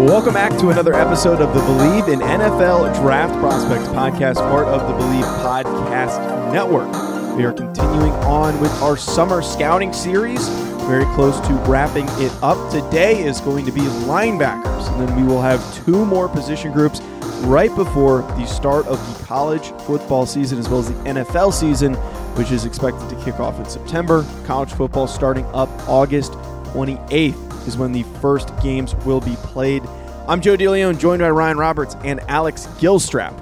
Welcome back to another episode of the Bleav in NFL Draft Prospects podcast, part of the Bleav Podcast Network. We are continuing on with our summer scouting series, very close to wrapping it up. Today is going to be linebackers, and then we will have two more position groups right before the start of the college football season as well as the NFL season, which is expected to kick off in September. College football starting up August 28th is when the first games will be played. I'm Joe DeLeon, joined by Ryan Roberts and Alex Gilstrap,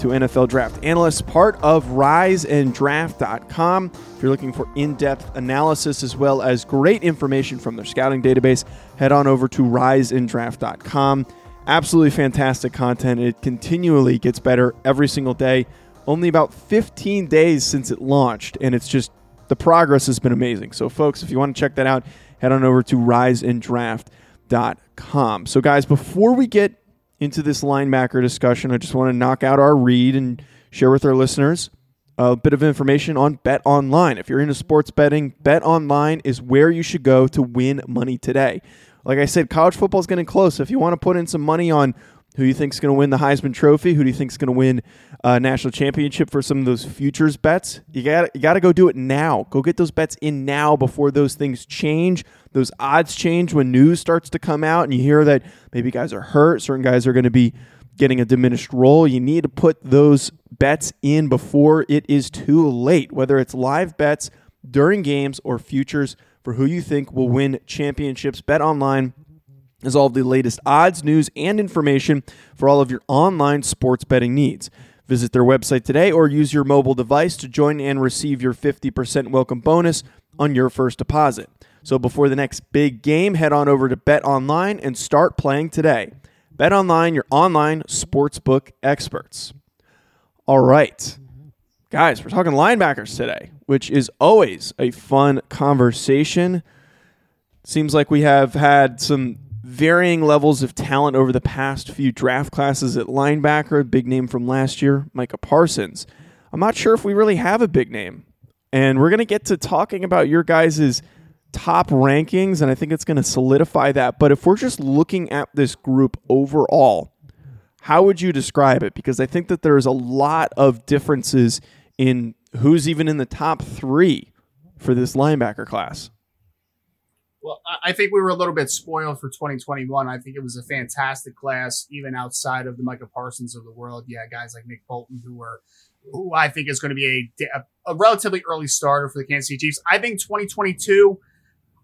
two NFL draft analysts, part of riseanddraft.com. If you're looking for in depth analysis as well as great information from their scouting database, head on over to riseanddraft.com. Absolutely fantastic content. It continually gets better every single day. Only about 15 days since it launched, and it's just the progress has been amazing. So, folks, if you want to check that out, head on over to riseanddraft.com. So, guys, before we get into this linebacker discussion, I just want to knock out our read and share with our listeners a bit of information on Bet Online. If you're into sports betting, Bet Online is where you should go to win money today. Like I said, college football is getting close. If you want to put in some money on who you think is going to win the Heisman Trophy? Who do you think is going to win a national championship for some of those futures bets? You got you got to go do it now. Go get those bets in now before those things change. Those odds change when news starts to come out, and you hear that maybe guys are hurt. Certain guys are going to be getting a diminished role. You need to put those bets in before it is too late. Whether it's live bets during games or futures for who you think will win championships. Bet online is all of the latest odds, news, and information for all of your online sports betting needs. Visit their website today or use your mobile device to join and receive your 50% welcome bonus on your first deposit. So before the next big game, head on over to Bet Online and start playing today. Bet Online, your online sportsbook experts. All right. Guys, we're talking linebackers today, which is always a fun conversation. Seems like we have had some varying levels of talent over the past few draft classes at linebacker. A big name from last year, Micah Parsons. I'm not sure if we really have a big name. And we're going to get to talking about your guys' top rankings, and I think it's going to solidify that. But if we're just looking at this group overall, how would you describe it? Because I think that there's a lot of differences in who's even in the top three for this linebacker class. Well, I think we were a little bit spoiled for 2021. I think it was a fantastic class, even outside of the Micah Parsons of the world. Yeah, guys like Nick Bolton, who were, who I think is going to be a, a, a relatively early starter for the Kansas City Chiefs. I think 2022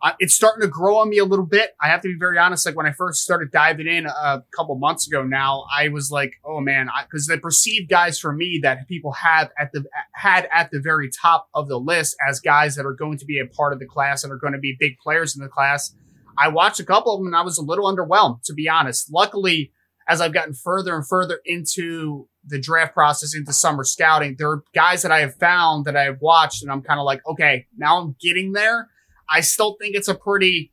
uh, it's starting to grow on me a little bit. I have to be very honest. Like when I first started diving in a couple months ago now, I was like, oh man, because the perceived guys for me that people have at the had at the very top of the list as guys that are going to be a part of the class and are going to be big players in the class. I watched a couple of them and I was a little underwhelmed, to be honest. Luckily, as I've gotten further and further into the draft process, into summer scouting, there are guys that I have found that I have watched and I'm kind of like, okay, now I'm getting there I still think it's a pretty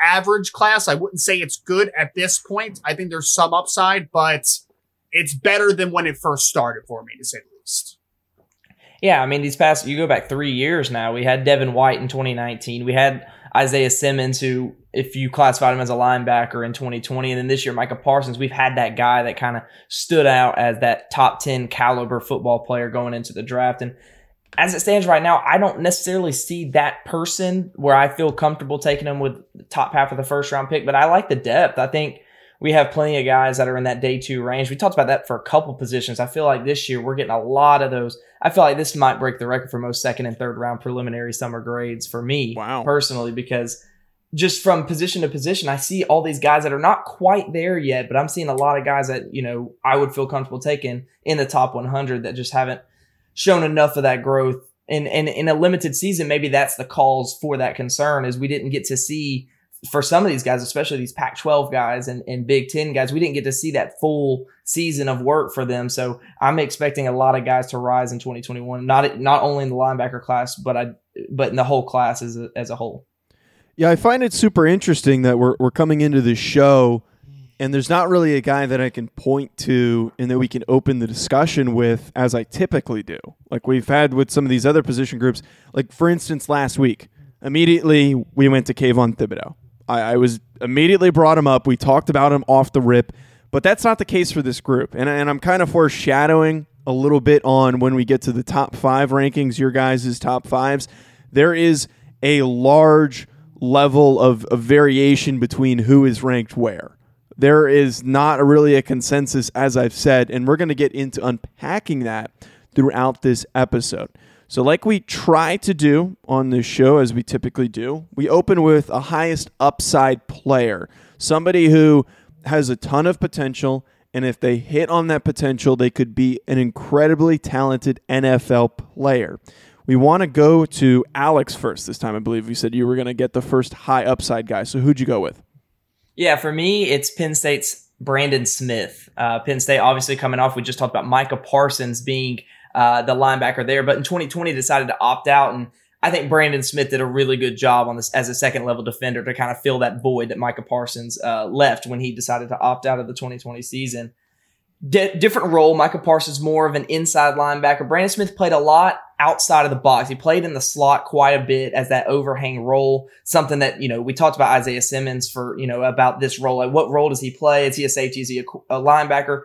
average class. I wouldn't say it's good at this point. I think there's some upside, but it's better than when it first started for me, to say the least. Yeah, I mean, these past, you go back three years now. We had Devin White in 2019. We had Isaiah Simmons, who, if you classified him as a linebacker in 2020, and then this year, Micah Parsons, we've had that guy that kind of stood out as that top 10 caliber football player going into the draft. And as it stands right now, I don't necessarily see that person where I feel comfortable taking him with the top half of the first round pick, but I like the depth. I think we have plenty of guys that are in that day two range. We talked about that for a couple positions. I feel like this year we're getting a lot of those. I feel like this might break the record for most second and third round preliminary summer grades for me Wow. personally because just from position to position, I see all these guys that are not quite there yet, but I'm seeing a lot of guys that, you know, I would feel comfortable taking in the top 100 that just haven't shown enough of that growth. And, in a limited season, maybe that's the cause for that concern is we didn't get to see for some of these guys, especially these Pac 12 guys and, and Big Ten guys, we didn't get to see that full season of work for them. So I'm expecting a lot of guys to rise in 2021, not, not only in the linebacker class, but I, but in the whole class as a, as a whole. Yeah, I find it super interesting that we're we're coming into this show and there's not really a guy that I can point to and that we can open the discussion with as I typically do. Like we've had with some of these other position groups. Like for instance, last week, immediately we went to Kayvon Thibodeaux. I, I was immediately brought him up. We talked about him off the rip, but that's not the case for this group. And, and I'm kind of foreshadowing a little bit on when we get to the top five rankings, your guys' top fives. There is a large level of, of variation between who is ranked where. There is not really a consensus, as I've said, and we're going to get into unpacking that throughout this episode. So, like we try to do on this show, as we typically do, we open with a highest upside player, somebody who has a ton of potential, and if they hit on that potential, they could be an incredibly talented NFL player. We want to go to Alex first this time. I believe you said you were going to get the first high upside guy. So, who'd you go with? Yeah, for me, it's Penn State's Brandon Smith. Uh, Penn State obviously coming off. We just talked about Micah Parsons being uh, the linebacker there, but in 2020 decided to opt out, and I think Brandon Smith did a really good job on this as a second level defender to kind of fill that void that Micah Parsons uh, left when he decided to opt out of the 2020 season. Different role. Micah Parsons more of an inside linebacker. Brandon Smith played a lot outside of the box. He played in the slot quite a bit as that overhang role. Something that you know we talked about Isaiah Simmons for you know about this role. Like what role does he play? Is he a safety? Is he a, a linebacker?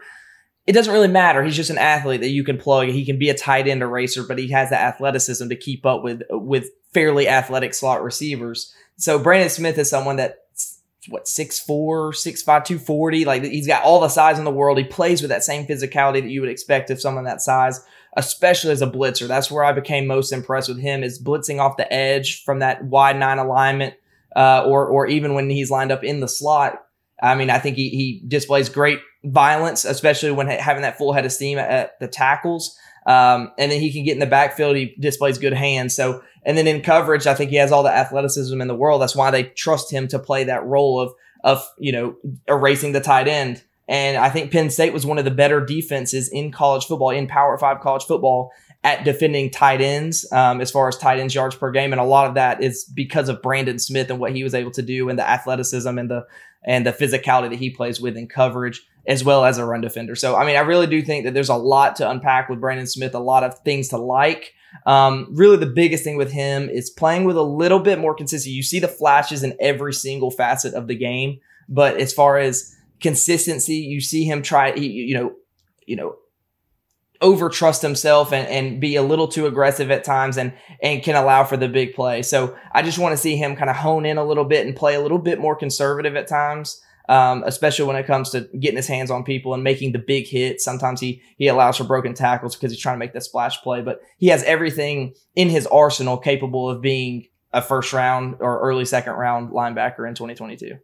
It doesn't really matter. He's just an athlete that you can plug. He can be a tight end eraser, but he has the athleticism to keep up with with fairly athletic slot receivers. So Brandon Smith is someone that what 6'4 6'5 240 like he's got all the size in the world. He plays with that same physicality that you would expect of someone that size especially as a blitzer. That's where i became most impressed with him is blitzing off the edge from that wide nine alignment uh, or or even when he's lined up in the slot. I mean i think he, he displays great violence especially when having that full head of steam at, at the tackles um, and then he can get in the backfield he displays good hands so and then in coverage, I think he has all the athleticism in the world. That's why they trust him to play that role of of you know erasing the tight end. And I think Penn State was one of the better defenses in college football, in Power Five college football, at defending tight ends um, as far as tight ends yards per game. And a lot of that is because of Brandon Smith and what he was able to do, and the athleticism and the and the physicality that he plays with in coverage as well as a run defender. So I mean, I really do think that there's a lot to unpack with Brandon Smith, a lot of things to like. Um, really, the biggest thing with him is playing with a little bit more consistency. You see the flashes in every single facet of the game, but as far as consistency, you see him try. You know, you know, over trust himself and, and be a little too aggressive at times and and can allow for the big play. So I just want to see him kind of hone in a little bit and play a little bit more conservative at times um, especially when it comes to getting his hands on people and making the big hits. Sometimes he he allows for broken tackles because he's trying to make the splash play, but he has everything in his arsenal capable of being a first round or early second round linebacker in 2022.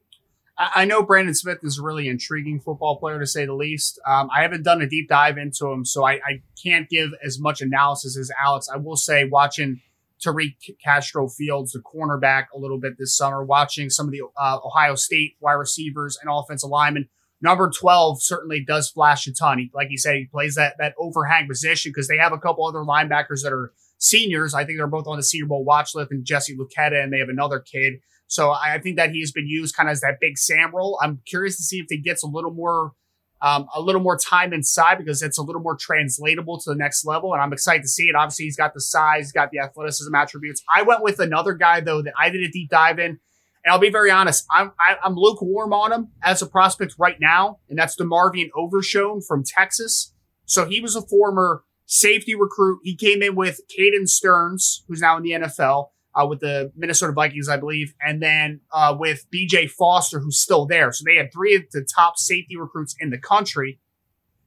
I know Brandon Smith is a really intriguing football player to say the least. Um, I haven't done a deep dive into him, so I, I can't give as much analysis as Alex. I will say, watching Tariq Castro Fields, the cornerback, a little bit this summer, watching some of the uh, Ohio State wide receivers and offensive linemen. Number 12 certainly does flash a ton. He, like you said, he plays that, that overhang position because they have a couple other linebackers that are seniors. I think they're both on the Senior Bowl watch list and Jesse Luketa, and they have another kid. So I think that he's been used kind of as that big Sam role. I'm curious to see if he gets a little more um, a little more time inside because it's a little more translatable to the next level. And I'm excited to see it. Obviously, he's got the size, he's got the athleticism attributes. I went with another guy though that I did a deep dive in. And I'll be very honest, I'm I, i am lukewarm on him as a prospect right now, and that's DeMarvion Overshown from Texas. So he was a former safety recruit. He came in with Caden Sterns, who's now in the NFL. Uh, with the Minnesota Vikings, I believe, and then uh, with BJ Foster, who's still there. So they had three of the top safety recruits in the country.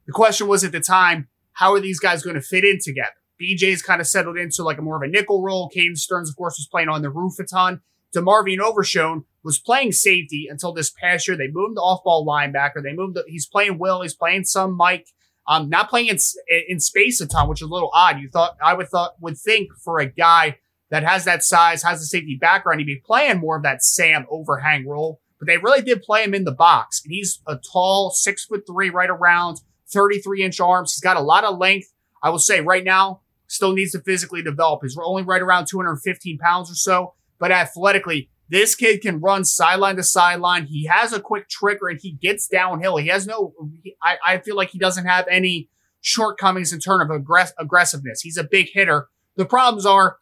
The question was at the time, how are these guys going to fit in together? BJ's kind of settled into like a more of a nickel role. Caden Sterns, of course, was playing on the roof a ton. DeMarvion Overshown was playing safety until this past year. They moved the off-ball linebacker. They moved. He's playing Will. He's playing some Mike. Um, not playing in in space a ton, which is a little odd. You thought I would thought would think for a guy that has that size, has the safety background, he'd be playing more of that Sam overhang role. But they really did play him in the box, and he's a tall six foot three, right around 33 inch arms. He's got a lot of length. I will say right now, still needs to physically develop. He's only right around 215 pounds or so, but athletically, this kid can run sideline to sideline. He has a quick trigger and he gets downhill. He has no, I, I feel like he doesn't have any shortcomings in terms of aggress- aggressiveness. He's a big hitter. The problems are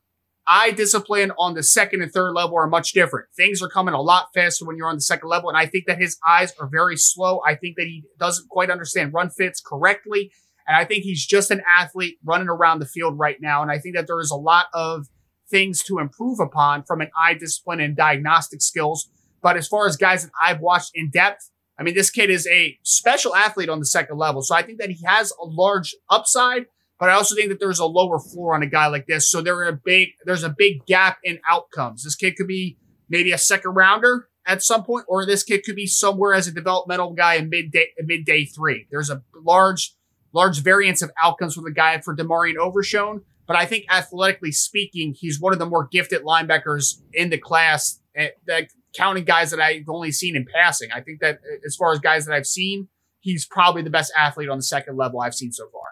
eye discipline on the second and third level are much different. Things are coming a lot faster when you're on the second level. And I think that his eyes are very slow. I think that he doesn't quite understand run fits correctly. And I think he's just an athlete running around the field right now. And I think that there is a lot of things to improve upon from an eye discipline and diagnostic skills. But as far as guys that I've watched in depth, I mean, this kid is a special athlete on the second level. So I think that he has a large upside, but I also think that there's a lower floor on a guy like this. So there are a big, there's a big gap in outcomes. This kid could be maybe a second rounder at some point, or this kid could be somewhere as a developmental guy in mid day, mid day three. There's a large large variance of outcomes with a guy for DeMarvion Overshown. But I think athletically speaking, he's one of the more gifted linebackers in the class. Eh, that counting guys that I've only seen in passing. I think that eh, as far as guys that I've seen, he's probably the best athlete on the second level I've seen so far.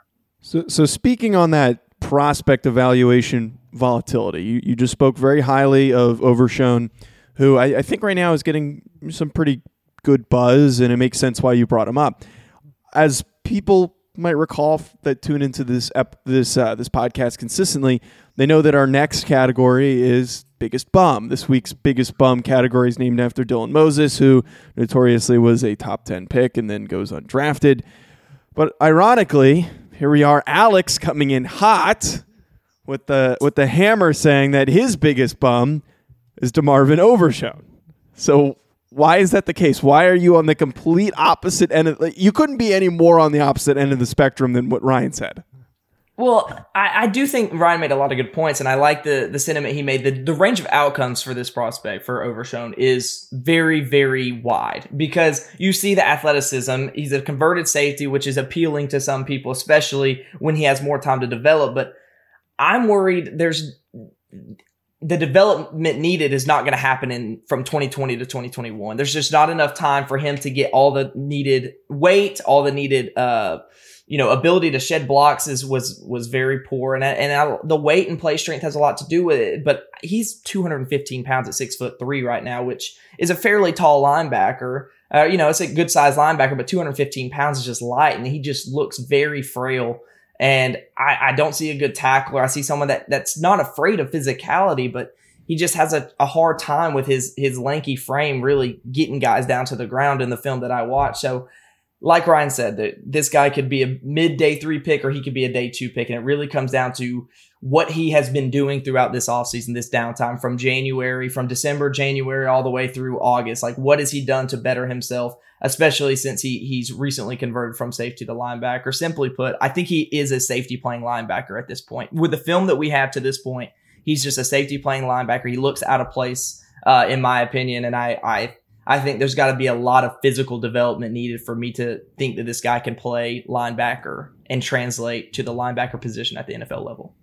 So, so speaking on that prospect evaluation volatility, you, you just spoke very highly of Overshown, who I, I think right now is getting some pretty good buzz, and it makes sense why you brought him up. As people might recall that tune into this ep- this uh, this podcast consistently, they know that our next category is biggest bum. This week's biggest bum category is named after Dylan Moses, who notoriously was a top ten pick and then goes undrafted. But ironically, here we are, Alex coming in hot with the with the hammer saying that his biggest bum is DeMarvion Overshown. So why is that the case? Why are you on the complete opposite end of you couldn't be any more on the opposite end of the spectrum than what Ryan said. Well, I, I, do think Ryan made a lot of good points, and I like the the sentiment he made. The the range of outcomes for this prospect for Overshown is very, very wide because you see the athleticism. He's a converted safety, which is appealing to some people, especially when he has more time to develop. But I'm worried there's the development needed is not going to happen in from 2020 to 2021. There's just not enough time for him to get all the needed weight, all the needed, uh, you know, ability to shed blocks is was was very poor, and and I, the weight and play strength has a lot to do with it. But he's 215 pounds at six foot three right now, which is a fairly tall linebacker. Uh, you know, it's a good sized linebacker, but 215 pounds is just light, and he just looks very frail and I, I don't see a good tackler. I see someone that that's not afraid of physicality, but he just has a, a hard time with his his lanky frame really getting guys down to the ground in the film that I watch. So like Ryan said, that this guy could be a mid day three pick or he could be a day two pick. And it really comes down to what he has been doing throughout this offseason, this downtime from January, from December, January, all the way through August. Like, what has he done to better himself? especially since he he's recently converted from safety to linebacker. Simply put, I think he is a safety playing linebacker at this point. With the film that we have to this point, he's just a safety playing linebacker. He looks out of place, uh, in my opinion, and I I I think there's got to be a lot of physical development needed for me to think that this guy can play linebacker and translate to the linebacker position at the NFL level.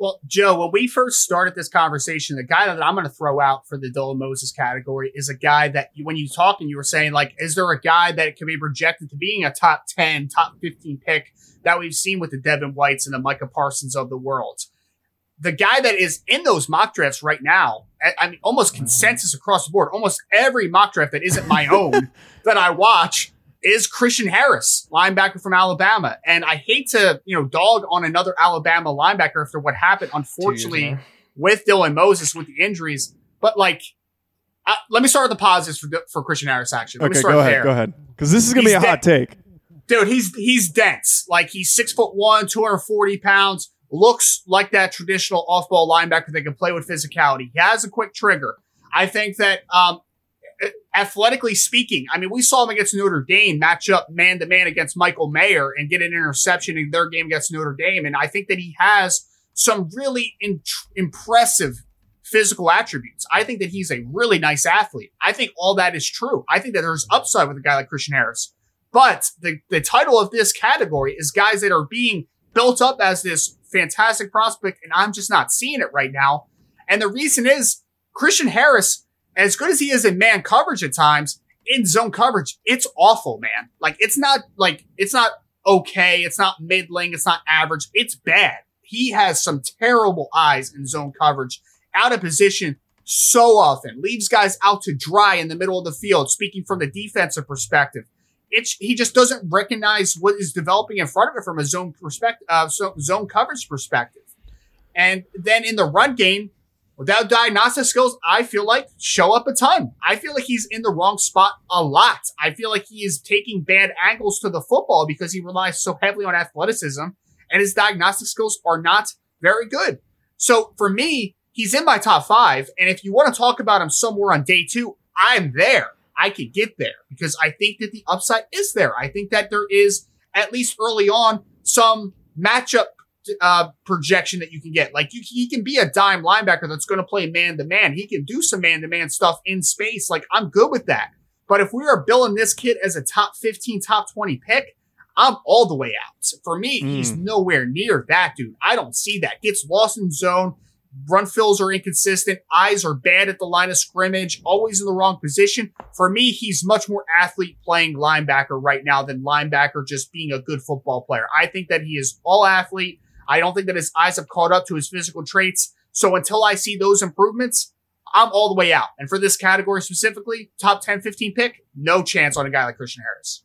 Well, Joe, when we first started this conversation, the guy that I'm going to throw out for the Dylan Moses category is a guy that when you talk and you were saying, like, is there a guy that can be projected to being a top 10, top 15 pick that we've seen with the Devin Whites and the Micah Parsons of the world? The guy that is in those mock drafts right now, I mean, almost consensus across the board, almost every mock draft that isn't my own that I watch is Christian Harris, linebacker from Alabama. And I hate to, you know, dog on another Alabama linebacker after what happened, unfortunately, with Dylan Moses with the injuries. But like, uh, let me start with the positives for, for Christian Harris. Actually, let okay, go ahead, there. go ahead, because this is gonna he's be a de- hot take. Dude, he's he's dense. Like he's six foot one, two hundred forty pounds, looks like that traditional off ball linebacker that can play with physicality. He has a quick trigger. I think that, um, athletically speaking, I mean, we saw him against Notre Dame match up man to man against Michael Mayer and get an interception in their game against Notre Dame. And I think that he has some really in- impressive physical attributes. I think that he's a really nice athlete. I think all that is true. I think that there's upside with a guy like Christian Harris. But the, the title of this category is guys that are being built up as this fantastic prospect, and I'm just not seeing it right now. And the reason is Christian Harris, as good as he is in man coverage at times, in zone coverage, it's awful, man. Like it's not like it's not okay, it's not middling, it's not average, it's bad. He has some terrible eyes in zone coverage, out of position so often, leaves guys out to dry in the middle of the field, speaking from the defensive perspective it's he just doesn't recognize what is developing in front of him from a zone perspective, uh, so zone coverage perspective. And then in the run game, without diagnostic skills, I feel like show up a ton. I feel like he's in the wrong spot a lot. I feel like he is taking bad angles to the football because he relies so heavily on athleticism and his diagnostic skills are not very good. So for me, he's in my top five. And if you want to talk about him somewhere on day two, I'm there. I could get there because I think that the upside is there. I think that there is at least early on some matchup uh, projection that you can get. Like you, he can be a dime linebacker that's going to play man to man. He can do some man to man stuff in space. Like I'm good with that. But if we are billing this kid as a top 15, top 20 pick, I'm all the way out. For me, mm. he's hmm. nowhere near that dude. I don't see that. Gets lost in zone Run fills are inconsistent. Eyes are bad at the line of scrimmage, always in the wrong position. For me, he's much more athlete playing linebacker right now than linebacker just being a good football player. I think that he is all athlete. I don't think that his eyes have caught up to his physical traits. So until I see those improvements, I'm all the way out. And for this category specifically, top 10, 15 pick, no chance on a guy like Christian Harris.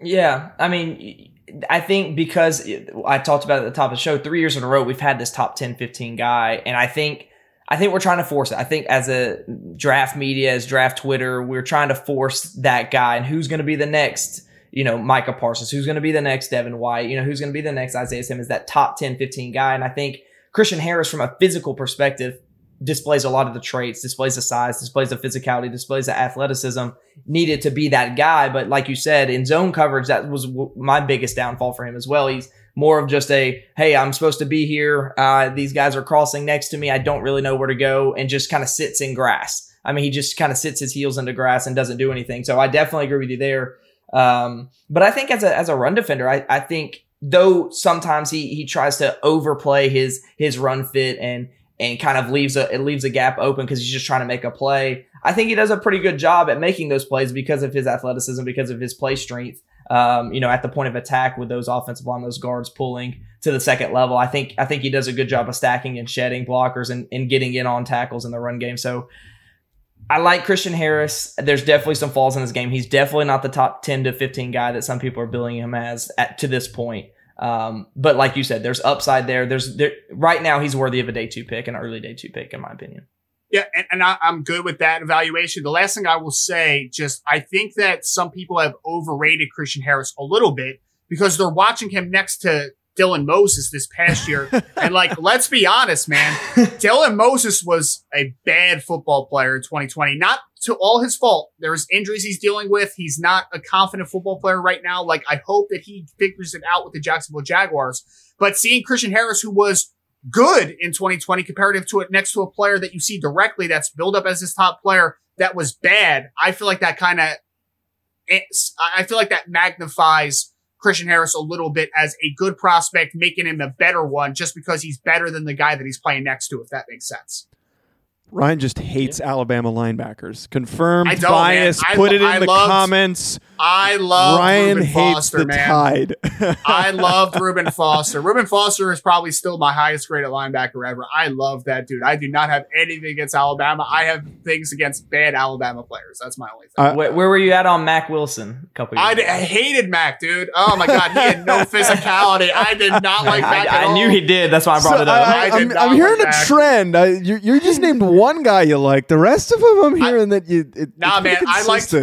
Yeah. I mean, I think because I talked about at the top of the show, three years in a row, we've had this top 10, 15 guy. And I think, I think we're trying to force it. I think as a draft media, as draft Twitter, we're trying to force that guy and who's going to be the next, you know, Micah Parsons, who's going to be the next Devin White, you know, who's going to be the next Isaiah Simmons, that top 10, 15 guy. And I think Christian Harris, from a physical perspective, displays a lot of the traits, displays the size, displays the physicality, displays the athleticism needed to be that guy. But like you said, in zone coverage, that was my biggest downfall for him as well. He's more of just a, hey, I'm supposed to be here. Uh, these guys are crossing next to me. I don't really know where to go and just kind of sits in grass. I mean, he just kind of sits his heels into grass and doesn't do anything. So I definitely agree with you there. Um, but I think as a, as a run defender, I, I think though sometimes he, he tries to overplay his, his run fit and, and kind of leaves a it leaves a gap open because he's just trying to make a play. I think he does a pretty good job at making those plays because of his athleticism, because of his play strength. Um, you know, at the point of attack with those offensive line, those guards pulling to the second level. I think I think he does a good job of stacking and shedding blockers and, and getting in on tackles in the run game. So I like Christian Harris. There's definitely some flaws in his game. He's definitely not the top 10 to 15 guy that some people are billing him as at to this point. Um, but like you said, there's upside there. There's there right now he's worthy of a day two pick, an early day two pick, in my opinion. Yeah, and, and I, am good with that evaluation. The last thing I will say, just I think that some people have overrated Christian Harris a little bit because they're watching him next to Dylan Moses this past year. and like, let's be honest, man, Dylan Moses was a bad football player in 2020. Not to all his fault. There's injuries he's dealing with. He's not a confident football player right now. Like, I hope that he figures it out with the Jacksonville Jaguars. But seeing Christian Harris, who was good in 2020 comparative to it next to a player that you see directly that's built up as his top player that was bad, I feel like that kind of, eh, I feel like that magnifies Christian Harris a little bit as a good prospect, making him a better one just because he's better than the guy that he's playing next to, if that makes sense. Ryan just hates yeah. Alabama linebackers. Confirmed bias. Put it in I the loved, comments. I love Ryan Reuben hates Foster, the man. Tide. I loved Reuben Foster. Reuben Foster is probably still my highest graded linebacker ever. I love that dude. I do not have anything against Alabama. I have things against bad Alabama players. That's my only thing. Uh, where, where, were you at on Mack Wilson? A couple. I, d- I hated Mac, dude. Oh my god, he had no physicality. I did not like Mack. I, I knew he did. That's why I brought so, it up. I, am hearing like a Mack. trend. you're, you're just named one guy you like. The rest of them, I'm hearing that you. It, nah, man, I liked.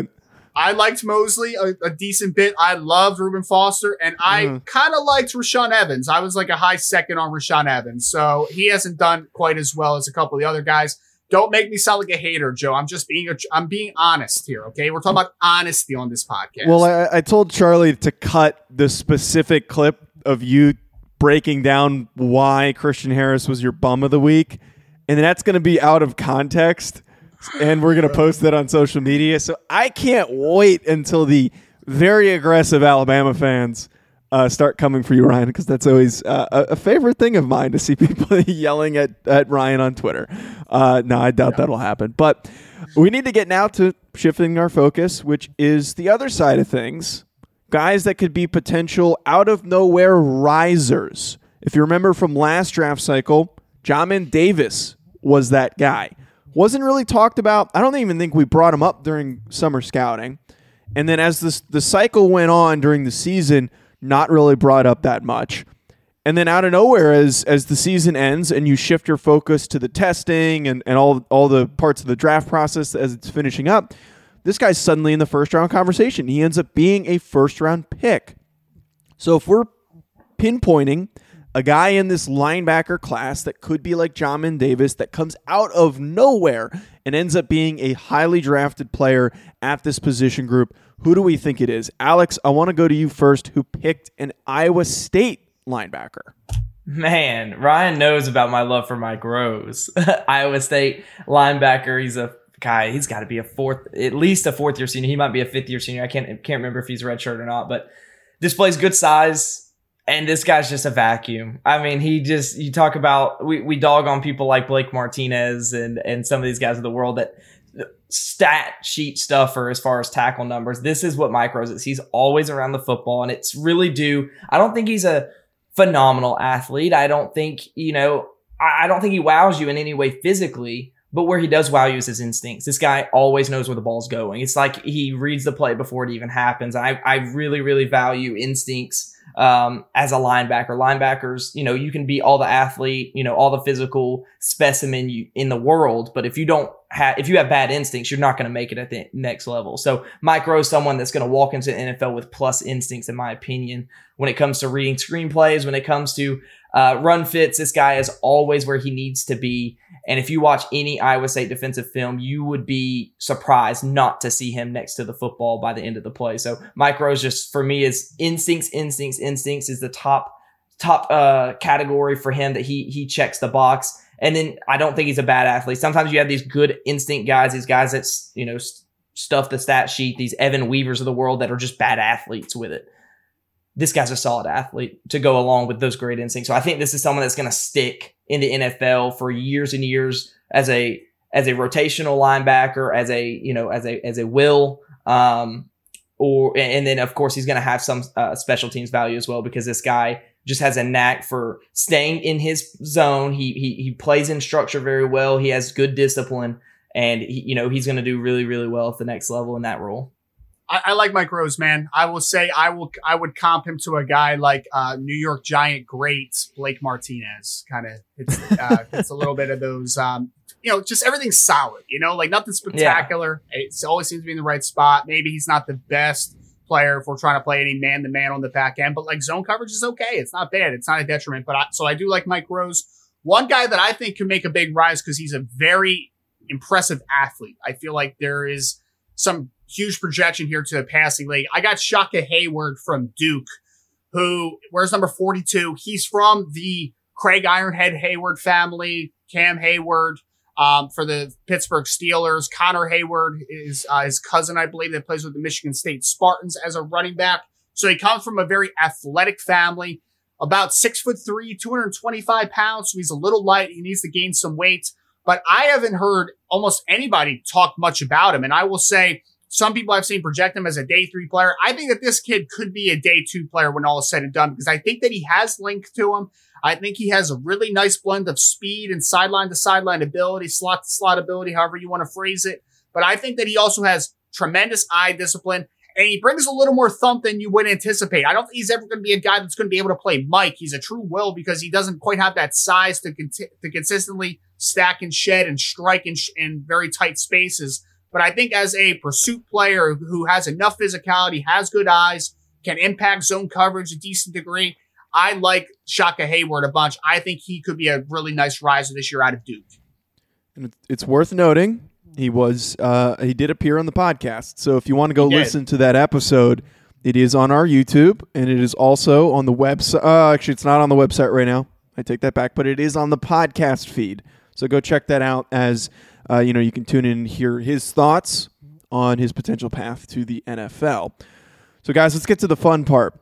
I liked Mosley a, a, decent bit. I loved Reuben Foster, and I mm. kind of liked Rashaan Evans. I was like a high second on Rashaan Evans, so he hasn't done quite as well as a couple of the other guys. Don't make me sound like a hater, Joe. I'm just being a, I'm being honest here. Okay, we're talking about honesty on this podcast. Well, I, I told Charlie to cut the specific clip of you breaking down why Christian Harris was your bum of the week, and that's going to be out of context and we're going to post that on social media. So I can't wait until the very aggressive Alabama fans uh, start coming for you, Ryan, because that's always uh, a, favorite thing of mine to see people yelling at, at Ryan on Twitter. Uh, no, I doubt yeah. that'll happen. But we need to get now to shifting our focus, which is the other side of things. Guys that could be potential out of nowhere risers. If you remember from last draft cycle, Jamin Davis was that guy. Wasn't really talked about. I don't even think we brought him up during summer scouting. And then as this, the cycle went on during the season, not really brought up that much. And then out of nowhere, as as the season ends and you shift your focus to the testing and, and all all the parts of the draft process as it's finishing up, this guy's suddenly in the first round conversation. He ends up being a first round pick. So if we're pinpointing a guy in this linebacker class that could be like Jamin Davis that comes out of nowhere and ends up being a highly drafted player at this position group. Who do we think it is? Alex, I want to go to you first, who picked an Iowa State linebacker. Man, Ryan knows about my love for Mike Rose. Iowa State linebacker. He's a guy. He's got to be a fourth, at least a fourth year senior. He might be a fifth year senior. I can't can't remember if he's a redshirt or not, but displays good size and this guy's just a vacuum. I mean, he just you talk about we, we dog on people like Blake Martinez and and some of these guys of the world that stat sheet stuffer as far as tackle numbers. This is what Mike Rose is. He's always around the football, and it's really due. I don't think he's a phenomenal athlete. I don't think you know. I, I don't think he wows you in any way physically. But where he does wow you is his instincts. This guy always knows where the ball's going. It's like he reads the play before it even happens. I, I really, really value instincts um, as a linebacker. Linebackers, you know, you can be all the athlete, you know, all the physical specimen you, in the world, but if you don't have, if you have bad instincts, you're not going to make it at the next level. So Mike Rose, someone that's going to walk into the NFL with plus instincts, in my opinion, when it comes to reading screenplays, when it comes to uh, run fits, this guy is always where he needs to be. And if you watch any Iowa State defensive film, you would be surprised not to see him next to the football by the end of the play. So Mike Rose just for me is instincts, instincts, instincts is the top top uh, category for him that he he checks the box. And then I don't think he's a bad athlete. Sometimes you have these good instinct guys, these guys that you know stuff the stat sheet, these Evan Weavers of the world that are just bad athletes with it this guy's a solid athlete to go along with those great instincts. So I think this is someone that's going to stick in the NFL for years and years as a as a rotational linebacker, as a you know as a as a will, um, or and then of course he's going to have some uh, special teams value as well because this guy just has a knack for staying in his zone. He he he plays in structure very well. He has good discipline, and he, you know he's going to do really really well at the next level in that role. I, I, like Mike Rose, man. I will say I will I would comp him to a guy like uh, New York Giant great Blake Martinez. Kind of it's uh, it's a little bit of those um, you know, just everything's solid, you know, like nothing spectacular. Yeah. It always seems to be in the right spot. Maybe he's not the best player if we're trying to play any man to man on the back end, but like zone coverage is okay. It's not bad. It's not a detriment. But I, so I do like Mike Rose. One guy that I think can make a big rise because he's a very impressive athlete. I feel like there is some huge projection here to the passing league. I got Shaka Heyward from Duke, who wears number 42. He's from the Craig Ironhead Heyward family, Cam Heyward Um, for the Pittsburgh Steelers, Connor Heyward is uh, his cousin, I believe, that plays with the Michigan State Spartans as a running back. So he comes from a very athletic family, about six foot three, 225 pounds. So he's a little light. He needs to gain some weight, but I haven't heard almost anybody talk much about him. And I will say some people I've seen project him as a day three player. I think that this kid could be a day two player when all is said and done because I think that he has length to him. I think he has a really nice blend of speed and sideline to sideline ability, slot to slot ability, however you want to phrase it. But I think that he also has tremendous eye discipline and he brings a little more thump than you would anticipate. I don't think he's ever going to be a guy that's going to be able to play Mike. He's a true will because he doesn't quite have that size to, to consistently stack and shed and strike in, sh- in very tight spaces But I think as a pursuit player who has enough physicality, has good eyes, can impact zone coverage a decent degree, I like Shaka Heyward a bunch. I think he could be a really nice riser this year out of Duke. And it's worth noting he was uh, he did appear on the podcast. So if you want to go listen to that episode, it is on our YouTube and it is also on the website. Uh, actually, it's not on the website right now. I take that back, but it is on the podcast feed. So go check that out as uh, you know you can tune in and hear his thoughts on his potential path to the NFL. So guys, let's get to the fun part.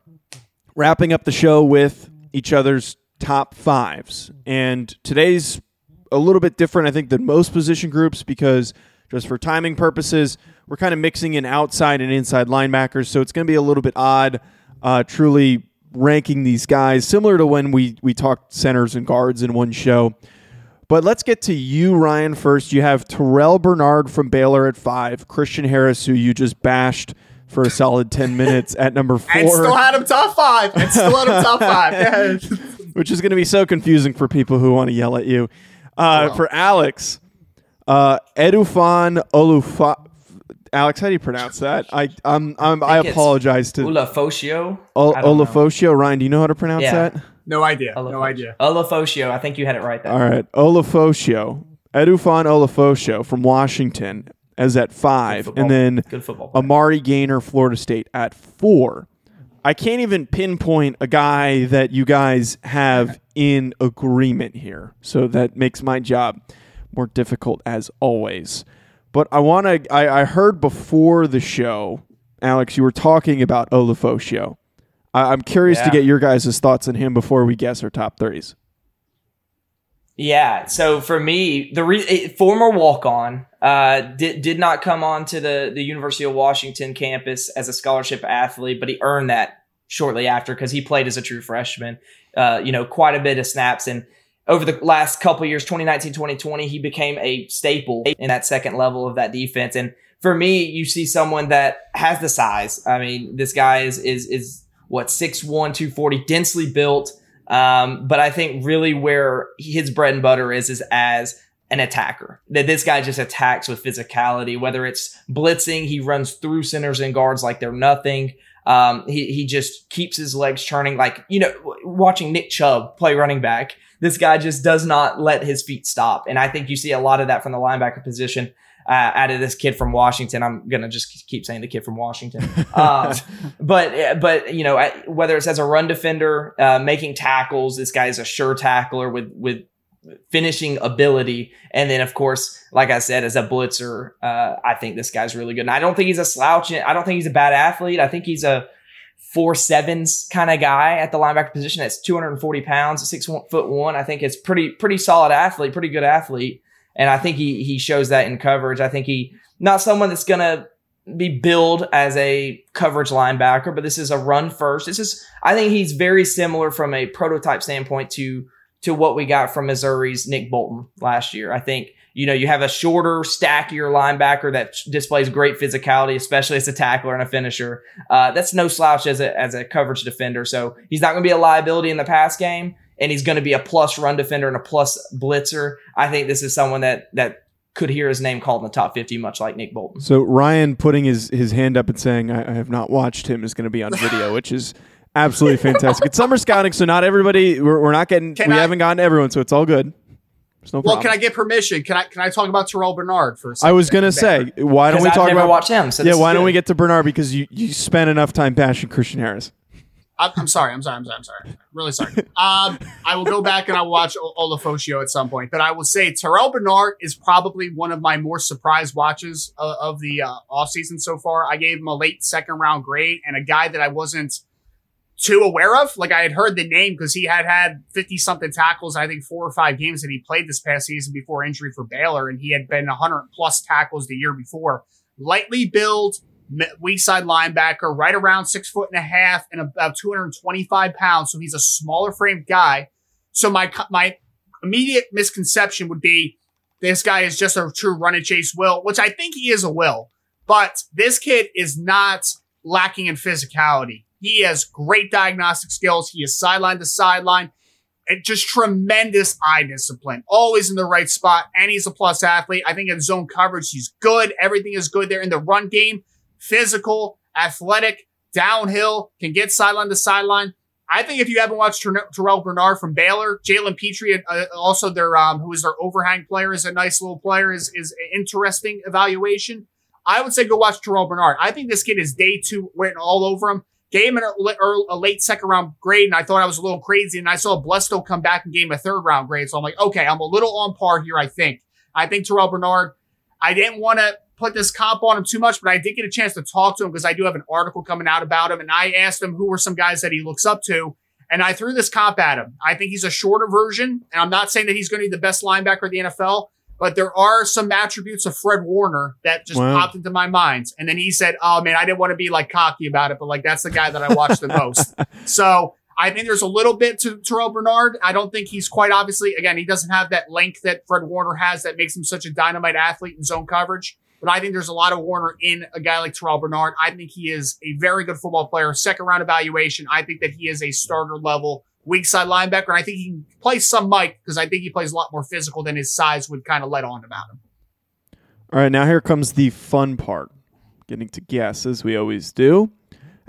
Wrapping up the show with each other's top fives, and today's a little bit different, I think, than most position groups because just for timing purposes, we're kind of mixing in outside and inside linebackers. So it's going to be a little bit odd, uh, truly ranking these guys, similar to when we, we talked centers and guards in one show. But let's get to you, Ryan, first. You have Terrell Bernard from Baylor at five, Christian Harris, who you just bashed for a solid 10 minutes at number four. And still had him top five. And still had him top five. Which is going to be so confusing for people who want to yell at you. Uh, oh. For Alex, uh, Edufan Olufa. Alex, how do you pronounce that? I I'm, I'm I, I apologize to Ulofoshio. O- Ulofoshio. Ryan, do you know how to pronounce yeah. that? No idea. No idea. Ulofoshio. I think you had it right there. All right, Ulofoshio. Edefuan Ulofoshio from Washington as at five, and then Good football Amari Gainer, Florida State at four. I can't even pinpoint a guy that you guys have in agreement here. So that makes my job more difficult as always. But I want to, I, I, heard before the show, Alex, you were talking about Ulofoshio. I, am curious yeah. to get your guys' thoughts on him before we guess our top threes. Yeah. So for me, the re- former walk on uh, did did not come on to the the University of Washington campus as a scholarship athlete, but he earned that shortly after because he played as a true freshman. Uh, you know, quite a bit of snaps and. Over the last couple years, 2019, 2020, he became a staple in that second level of that defense. And for me, you see someone that has the size. I mean, this guy is is is what 6'1", 240, densely built. Um, but I think really where his bread and butter is is as an attacker. That this guy just attacks with physicality, whether it's blitzing, he runs through centers and guards like they're nothing. Um, he, he just keeps his legs churning like, you know, watching Nick Chubb play running back. This guy just does not let his feet stop. And I think you see a lot of that from the linebacker position. Uh, out of this kid from Washington. I'm gonna just keep saying the kid from Washington. Um, but but you know whether it's as a run defender, uh, making tackles, this guy is a sure tackler with with finishing ability. And then, of course, like I said, as a blitzer, uh, I think this guy's really good. And I don't think he's a slouch. I don't think he's a bad athlete. I think he's a four sevens kind of guy at the linebacker position. That's 240 pounds, six foot one. I think it's pretty, pretty solid athlete, pretty good athlete. And I think he, he shows that in coverage. I think he, not someone that's going to be billed as a coverage linebacker, but this is a run first. This is, I think he's very similar from a prototype standpoint to to what we got from Missouri's Nick Bolton last year. I think, you know, you have a shorter, stackier linebacker that displays great physicality, especially as a tackler and a finisher. Uh, that's no slouch as a, as a coverage defender. So he's not going to be a liability in the pass game, and he's going to be a plus run defender and a plus blitzer. I think this is someone that, that could hear his name called in the top 50, much like Nick Bolton. So Ryan putting his, his hand up and saying, I, I have not watched him is going to be on video, which is Absolutely fantastic. it's summer scouting, so not everybody. We're, we're not getting. Can we I, haven't gotten everyone, so it's all good. There's no well, problem. can I get permission? Can I can I talk about Terrell Bernard for a second? I was gonna say, why don't we I've talk about watch him? So yeah, why don't we get to Bernard because you you spent enough time bashing Christian Harris. I'm, I'm sorry. I'm sorry. I'm sorry. I'm sorry. Really sorry. Um, I will go back and I'll watch Ulofoshio at some point. But I will say Terrell Bernard is probably one of my more surprise watches of, of the uh, offseason so far. I gave him a late second round grade and a guy that I wasn't – too aware of. Like I had heard the name because he had had 50 something tackles, I think four or five games that he played this past season before injury for Baylor. And he had been 100 plus tackles the year before. Lightly built, weak side linebacker, right around six foot and a half and about 225 pounds. So he's a smaller framed guy. So my, my immediate misconception would be this guy is just a true run and chase will, which I think he is a will, but this kid is not lacking in physicality. He has great diagnostic skills. He is sideline to sideline. and just tremendous eye discipline, always in the right spot. And he's a plus athlete. I think in zone coverage, he's good. Everything is good there in the run game. Physical, athletic, downhill, can get sideline to sideline. I think if you haven't watched Ter- Terrell Bernard from Baylor, Jalen Pitre, uh, also their um, who is their overhang player, is a nice little player, is is an interesting evaluation. I would say go watch Terrell Bernard. I think this kid is day two written all over him. Game him a, a late second round grade, and I thought I was a little crazy. And I saw Blesto come back and game a third round grade. So I'm like, okay, I'm a little on par here. I think. I think Terrell Bernard. I didn't want to put this comp on him too much, but I did get a chance to talk to him because I do have an article coming out about him. And I asked him who were some guys that he looks up to. And I threw this comp at him. I think he's a shorter version. And I'm not saying that he's going to be the best linebacker of the NFL, but there are some attributes of Fred Warner that just wow. popped into my mind. And then he said, Oh man, I didn't want to be like cocky about it, but like that's the guy that I watched the most. So I think there's a little bit to Terrel Bernard. I don't think he's quite obviously, again, he doesn't have that length that Fred Warner has that makes him such a dynamite athlete in zone coverage. But I think there's a lot of Warner in a guy like Terrel Bernard. I think he is a very good football player. Second round evaluation. I think that he is a starter level weak side linebacker. And I think he can play some Mike because I think he plays a lot more physical than his size would kind of let on about him. All right, now here comes the fun part. Getting to guess as we always do.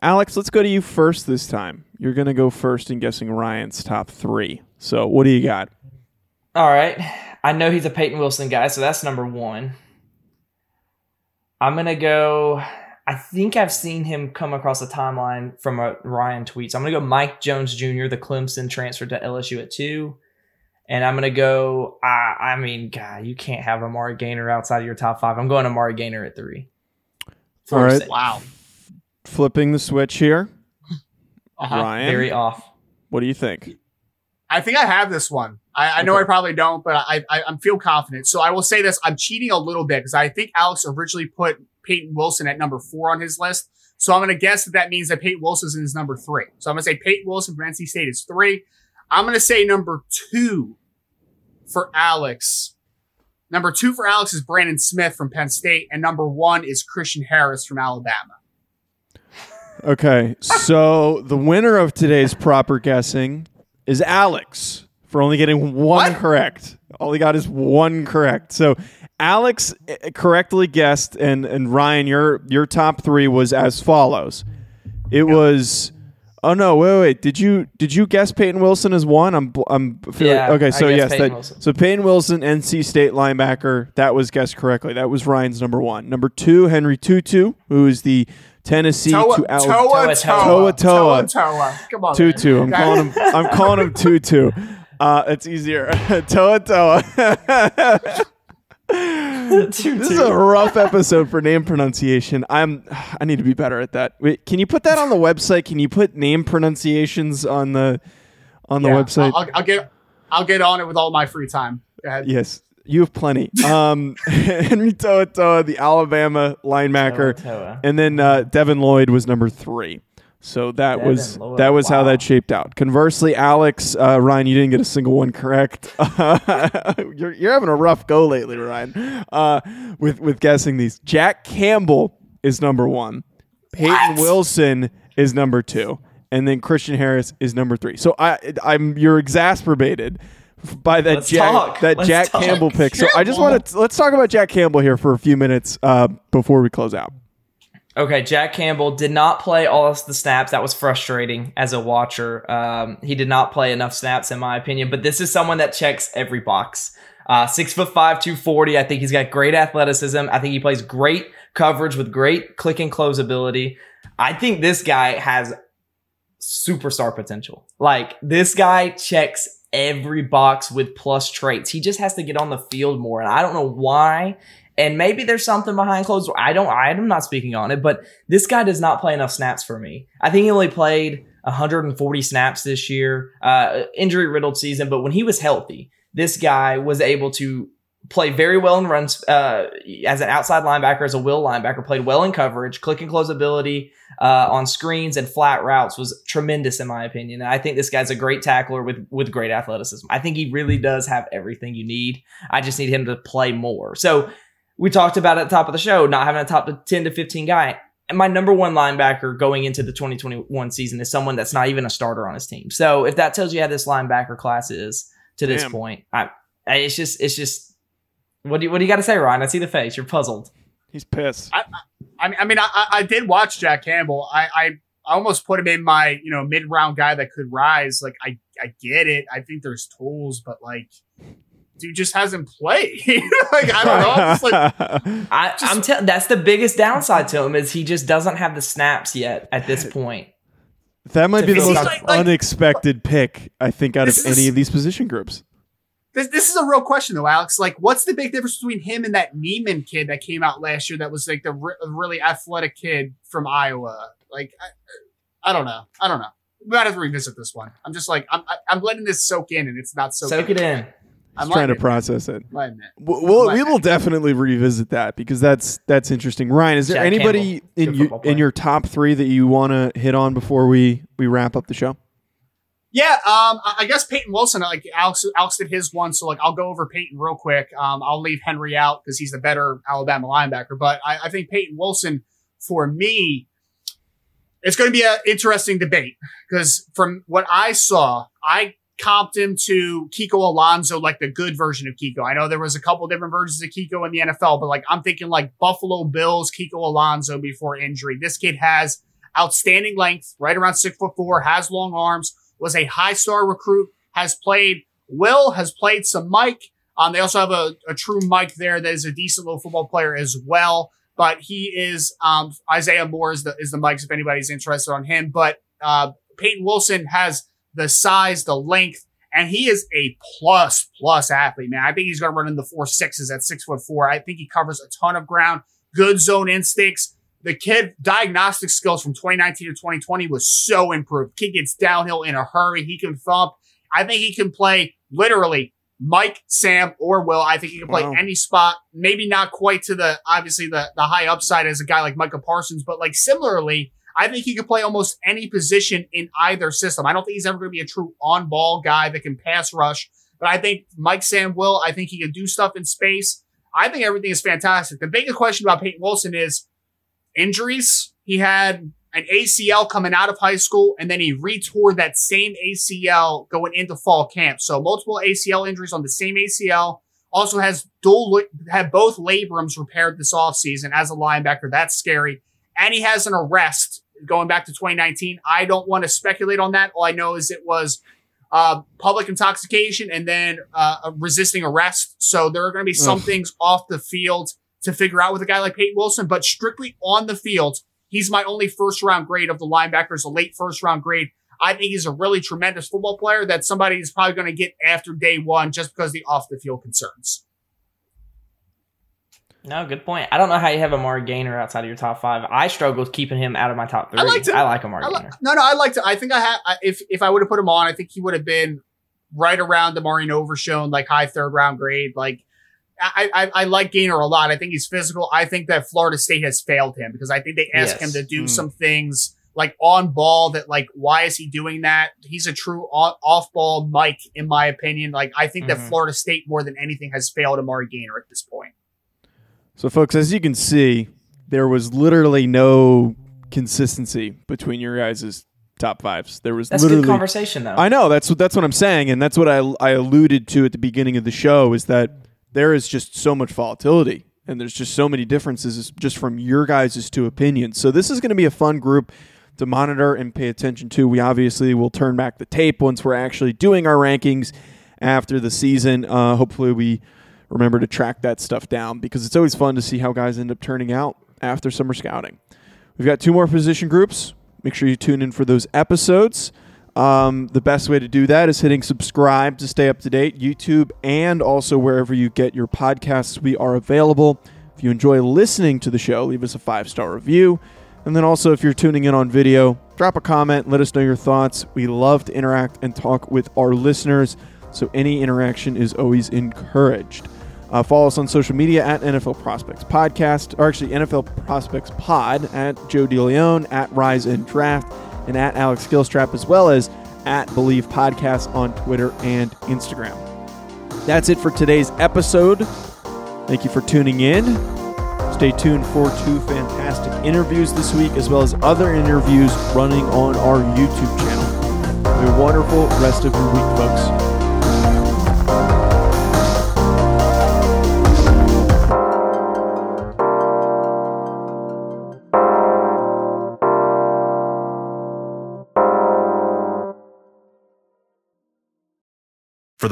Alex, let's go to you first this time. You're going to go first in guessing Ryan's top three. So, what do you got? All right. I know he's a Peyton Wilson guy, so that's number one. I'm gonna go. I think I've seen him come across a timeline from a Ryan tweet. So I'm gonna go Mike Jones Jr., the Clemson transfer to LSU at two, and I'm gonna go. I, I mean, God, you can't have Amari Gainer outside of your top five. I'm going Amari Gainer at three. All right. Wow. Flipping the switch here. Uh-huh. Ryan, very off. What do you think? I think I have this one. I, I know I probably don't, but I, I I feel confident. So I will say this: I'm cheating a little bit because I think Alex originally put Peyton Wilson at number four on his list. So I'm going to guess that that means that Peyton Wilson is number three. So I'm going to say Peyton Wilson from NC State is three. I'm going to say number two for Alex. Number two for Alex is Brandon Smith from Penn State, and number one is Christian Harris from Alabama. Okay, so the winner of today's proper guessing is Alex for only getting one what? correct. All he got is one correct. So Alex eh, correctly guessed, and and Ryan, your your top three was as follows. It yep. was. Oh no! Wait, wait. Did you did you guess Peyton Wilson as one? I'm I'm feeling, yeah, okay. So yes, Peyton that, so Peyton Wilson, NC State linebacker. That was guessed correctly. That was Ryan's number one. Number two, Henry To'oTo'o, who is the Tennessee Toa, to Alabama. Toa Toa. Toa toa. Come on, Tutu. I'm calling him. I'm calling him Tutu. Uh, it's easier. Toa Toa. this is a rough episode for name pronunciation. I'm. I need to be better at that. Wait, can you put that on the website? Can you put name pronunciations on the on the yeah, website? I'll, I'll, get. I'll get on it with all my free time. Yes. You have plenty. Um, Henry To'oTo'o, the Alabama linebacker, Toa. and then uh, Devin Lloyd was number three. So that Devin was Lloyd. that was wow. how that shaped out. Conversely, Alex uh, Ryan, you didn't get a single one correct. you're, you're having a rough go lately, Ryan, uh, with with guessing these. Jack Campbell is number one. Peyton what? Wilson is number two, and then Christian Harris is number three. So I I'm you're exasperated by that let's Jack talk. that let's Jack talk. Campbell pick. So I just want to let's talk about Jack Campbell here for a few minutes uh, before we close out. Okay, Jack Campbell did not play all of the snaps. That was frustrating as a watcher. Um, he did not play enough snaps, in my opinion. But this is someone that checks every box. Uh, six foot five, two forty. I think he's got great athleticism. I think he plays great coverage with great click and close ability. I think this guy has superstar potential. Like this guy checks every box with plus traits. He just has to get on the field more. And I don't know why. And maybe there's something behind closed. I don't, I'm not speaking on it, but this guy does not play enough snaps for me. I think he only played 140 snaps this year, uh, injury riddled season. But when he was healthy, this guy was able to play very well in runs uh, as an outside linebacker, as a will linebacker, played well in coverage, click and close ability uh, on screens and flat routes was tremendous in my opinion. And I think this guy's a great tackler with with great athleticism. I think he really does have everything you need. I just need him to play more. So we talked about at the top of the show, not having a top 10 to 15 guy. And my number one linebacker going into the 2021 season is someone that's not even a starter on his team. So if that tells you how this linebacker class is to this Damn. point, I, I- it's just it's just what do you, what do you got to say, Ryan? I see the face. You're puzzled. He's pissed. I mean, I mean, I, I I did watch Jack Campbell. I, I I almost put him in my you know mid round guy that could rise. Like I I get it. I think there's tools, but like, dude just hasn't played. like I don't know. I'm just like I, Just- I'm telling that's the biggest downside to him is he just doesn't have the snaps yet at this point. that might be the most like- like- unexpected pick I think out of This is- any of these position groups. This, this is a real question though, Alex. Like, what's the big difference between him and that Niemann kid that came out last year? That was like the re- really athletic kid from Iowa. Like, I, I don't know. I don't know. We might have to revisit this one. I'm just like I'm I- I'm letting this soak in, and it's not soaking. Soak it in. I'm trying to process it. letting it. We'll, we'll, we will definitely revisit that because that's that's interesting. Ryan, is there Jack anybody Campbell, in you, in your top three that you want to hit on before we we wrap up the show? Yeah, um, I guess Peyton Wilson, like Alex, Alex did his one, so like I'll go over Peyton real quick. Um, I'll leave Henry out because he's the better Alabama linebacker, but I, I think Peyton Wilson, for me, it's going to be an interesting debate because from what I saw, I comped him to Kiko Alonso, like the good version of Kiko. I know there was a couple different versions of Kiko in the NFL, but like I'm thinking like Buffalo Bills, Kiko Alonso before injury. This kid has outstanding length, right around six foot four, has long arms, was a high star recruit, has played Will, has played some Mike. Um, they also have a, a true Mike there that is a decent little football player as well. But he is um, Isaiah Moore is the is the Mikes if anybody's interested on him. But uh, Peyton Wilson has the size, the length, and he is a plus plus athlete, man. I think he's going to run in the four sixes at six foot four. I think he covers a ton of ground, good zone instincts. The kid diagnostic skills from 2019 to 2020 was so improved. Kid gets downhill in a hurry. He can thump. I think he can play literally Mike, Sam, or Will. I think he can play Wow. any spot. Maybe not quite to the obviously the the high upside as a guy like Micah Parsons, but like similarly, I think he could play almost any position in either system. I don't think he's ever going to be a true on ball guy that can pass rush, but I think Mike Sam will. I think he can do stuff in space. I think everything is fantastic. The biggest question about Peyton Wilson is injuries. He had an ACL coming out of high school, and then he retore that same ACL going into fall camp. So multiple ACL injuries on the same ACL. Also has dual had both labrums repaired this offseason as a linebacker. That's scary. And he has an arrest going back to 2019. I don't want to speculate on that. All I know is it was uh, public intoxication and then uh, resisting arrest. So there are going to be some Ugh. things off the field to figure out with a guy like Peyton Wilson, but strictly on the field, he's my only first round grade of the linebackers, a late first round grade. I think he's a really tremendous football player that somebody is probably going to get after day one just because of the off the field concerns. No, good point. I don't know how you have Amari Gainer outside of your top five. I struggle with keeping him out of my top three. I like, him. I like Amari I li- Gainer. no, no, I like to. I think I had I- if if I would have put him on, I think he would have been right around DeMarvion Overshown, like high third round grade. Like I, I I like Gainer a lot. I think he's physical. I think that Florida State has failed him because I think they asked Yes. him to do Mm. some things like on ball that like why is he doing that? He's a true off ball Mike in my opinion. Like I think that Mhm. Florida State more than anything has failed Amari Gainer at this point. So, folks, as you can see, there was literally no consistency between your guys' top fives. There was That's literally good conversation though. I know that's what that's what I'm saying, and that's what I I alluded to at the beginning of the show is that there is just so much volatility, and there's just so many differences just from your guys' two opinions. So this is going to be a fun group to monitor and pay attention to. We obviously will turn back the tape once we're actually doing our rankings after the season. Uh, hopefully, we remember to track that stuff down because it's always fun to see how guys end up turning out after summer scouting. We've got two more position groups. Make sure you tune in for those episodes. Um, the best way to do that is hitting subscribe to stay up to date, YouTube, and also wherever you get your podcasts. We are available. If you enjoy listening to the show, leave us a five star review. And then also, if you're tuning in on video, drop a comment, let us know your thoughts. We love to interact and talk with our listeners, so any interaction is always encouraged. Uh, follow us on social media at NFL Prospects Podcast, or actually NFL Prospects Pod at Joe DeLeon, at Rise and Draft, and at Alex Gilstrap, as well as at Bleav Podcast on Twitter and Instagram. That's it for today's episode. Thank you for tuning in. Stay Stay tuned for two fantastic interviews this week, as well as other interviews running on our YouTube channel. Have a wonderful rest of your week, folks.